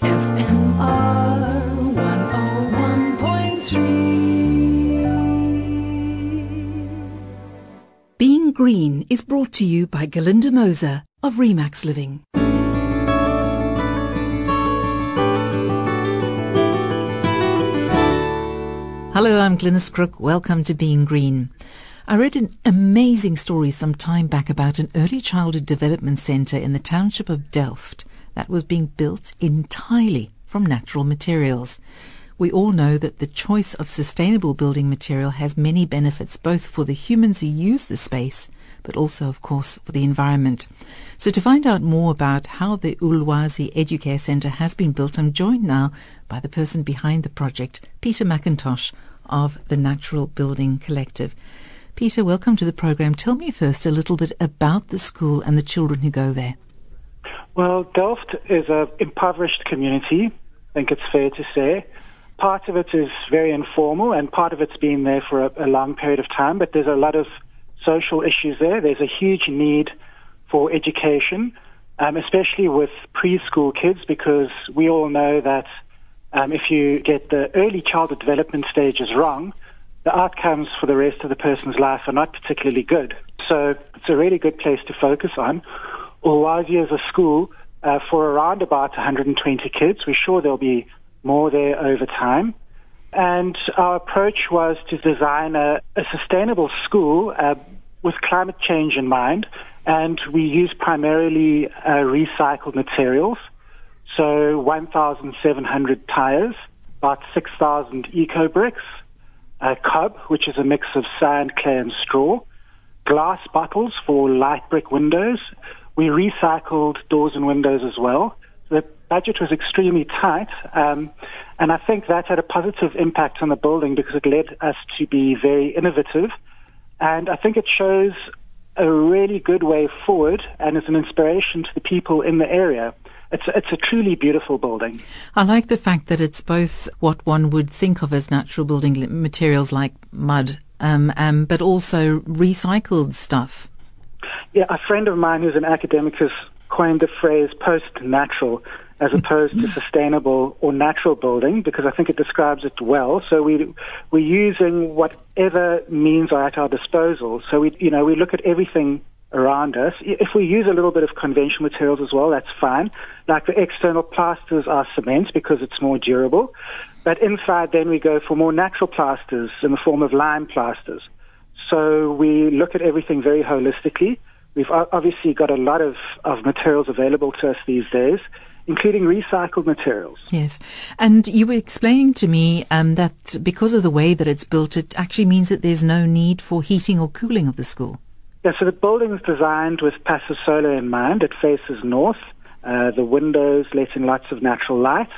101.3. Being Green is brought to you by Galinda Moser of Remax Living. Hello, I'm Glynis Crook. Welcome to Being Green. I read an amazing story some time back about an early childhood development centre in the township of Delft that was being built entirely from natural materials. We all know that the choice of sustainable building material has many benefits, both for the humans who use the space, but also, of course, for the environment. So to find out more about how the Ulwazi Educare Centre has been built, I'm joined now by the person behind the project, Peter McIntosh of the Natural Building Collective. Peter, welcome to the program. Tell me first a little bit about the school and the children who go there. Well, Delft is an impoverished community, I think it's fair to say. Part of it is very informal, and part of it's been there for a, a long period of time, but there's a lot of social issues there. There's a huge need for education, um, especially with preschool kids, because we all know that um, if you get the early childhood development stages wrong, the outcomes for the rest of the person's life are not particularly good. So it's a really good place to focus on. Ulwazi is a school uh, for around about 120 kids. We're sure there'll be more there over time. And our approach was to design a, a sustainable school uh, with climate change in mind. And we use primarily uh, recycled materials. So 1,700 tires, about 6,000 eco bricks, a cob, which is a mix of sand, clay, and straw, glass bottles for light brick windows. We recycled doors and windows as well. The budget was extremely tight, um, and I think that had a positive impact on the building because it led us to be very innovative. And I think it shows a really good way forward and is an inspiration to the people in the area. It's, it's a truly beautiful building. I like the fact that it's both what one would think of as natural building materials like mud, um, um, but also recycled stuff. Yeah, a friend of mine who's an academic has coined the phrase post-natural as mm-hmm. opposed to sustainable or natural building because I think it describes it well. So we we're using whatever means are at our disposal. So we you know we look at everything around us. If we use a little bit of conventional materials as well, that's fine. Like the external plasters are cement because it's more durable. But inside then we go for more natural plasters in the form of lime plasters. So we look at everything very holistically. We've obviously got a lot of, of materials available to us these days, including recycled materials. Yes. And you were explaining to me um, that because of the way that it's built, it actually means that there's no need for heating or cooling of the school. Yeah, so the building is designed with passive solar in mind. It faces north. Uh, the windows let in lots of natural light.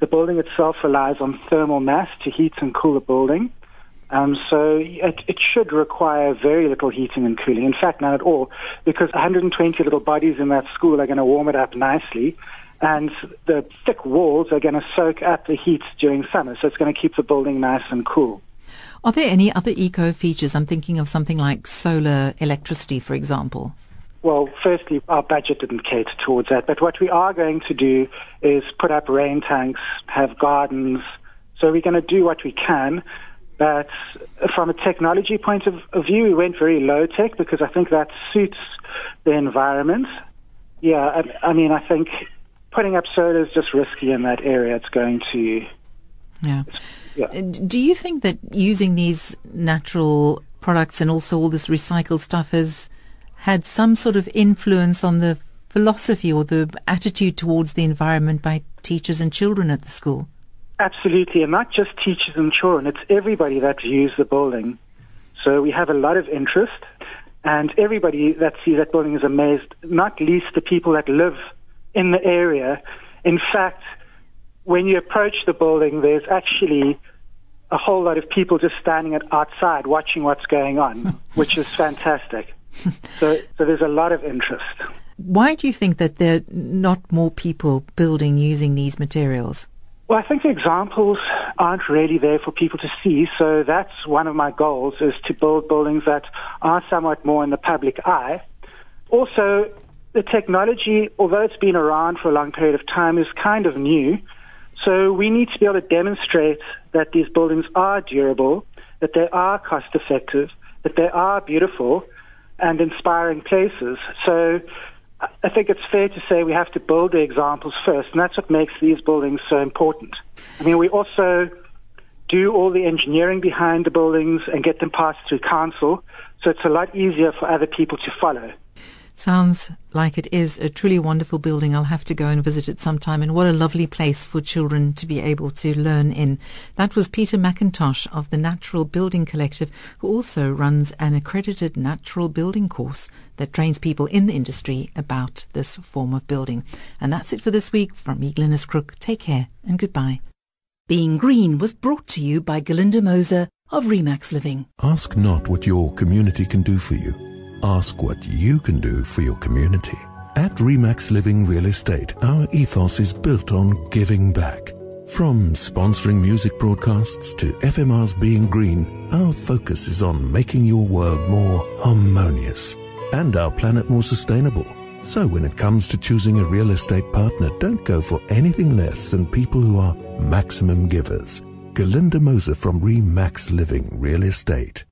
The building itself relies on thermal mass to heat and cool the building. Um, so it, it, should require very little heating and cooling. In fact, none at all, because 120 little bodies in that school are going to warm it up nicely, and the thick walls are going to soak up the heat during summer. So it's going to keep the building nice and cool. Are there any other eco features? I'm thinking of something like solar electricity, for example. Well, firstly, our budget didn't cater towards that. But what we are going to do is put up rain tanks, have gardens. So we're going to do what we can. But from a technology point of view, we went very low tech because I think that suits the environment. Yeah, I, I mean, I think putting up solar is just risky in that area. It's going to. Yeah. yeah. Uh, do you think that using these natural products and also all this recycled stuff has had some sort of influence on the philosophy or the attitude towards the environment by teachers and children at the school? Absolutely, and not just teachers and children, it's everybody that views the building. So we have a lot of interest, and everybody that sees that building is amazed, not least the people that live in the area. In fact, when you approach the building, there's actually a whole lot of people just standing outside watching what's going on, which is fantastic. so, so there's a lot of interest. Why do you think that there are not more people building using these materials? Well, I think the examples aren't really there for people to see. So that's one of my goals is to build buildings that are somewhat more in the public eye. Also, the technology, although it's been around for a long period of time, is kind of new. So we need to be able to demonstrate that these buildings are durable, that they are cost effective, that they are beautiful and inspiring places. So I think it's fair to say we have to build the examples first, and that's what makes these buildings so important. I mean, we also do all the engineering behind the buildings and get them passed through council, so it's a lot easier for other people to follow. Sounds like it is a truly wonderful building. I'll have to go and visit it sometime. And what a lovely place for children to be able to learn in. That was Peter McIntosh of the Natural Building Collective, who also runs an accredited natural building course that trains people in the industry about this form of building. And that's it for this week. From me, Glynis Crook, take care and goodbye. Being Green was brought to you by Galinda Moser of Remax Living. Ask not what your community can do for you Ask what you can do for your community. At Remax Living Real Estate, our ethos is built on giving back. From sponsoring music broadcasts to FMR's Being Green, our focus is on making your world more harmonious and our planet more sustainable. So when it comes to choosing a real estate partner, don't go for anything less than people who are maximum givers. Galinda Moser from Remax Living Real Estate.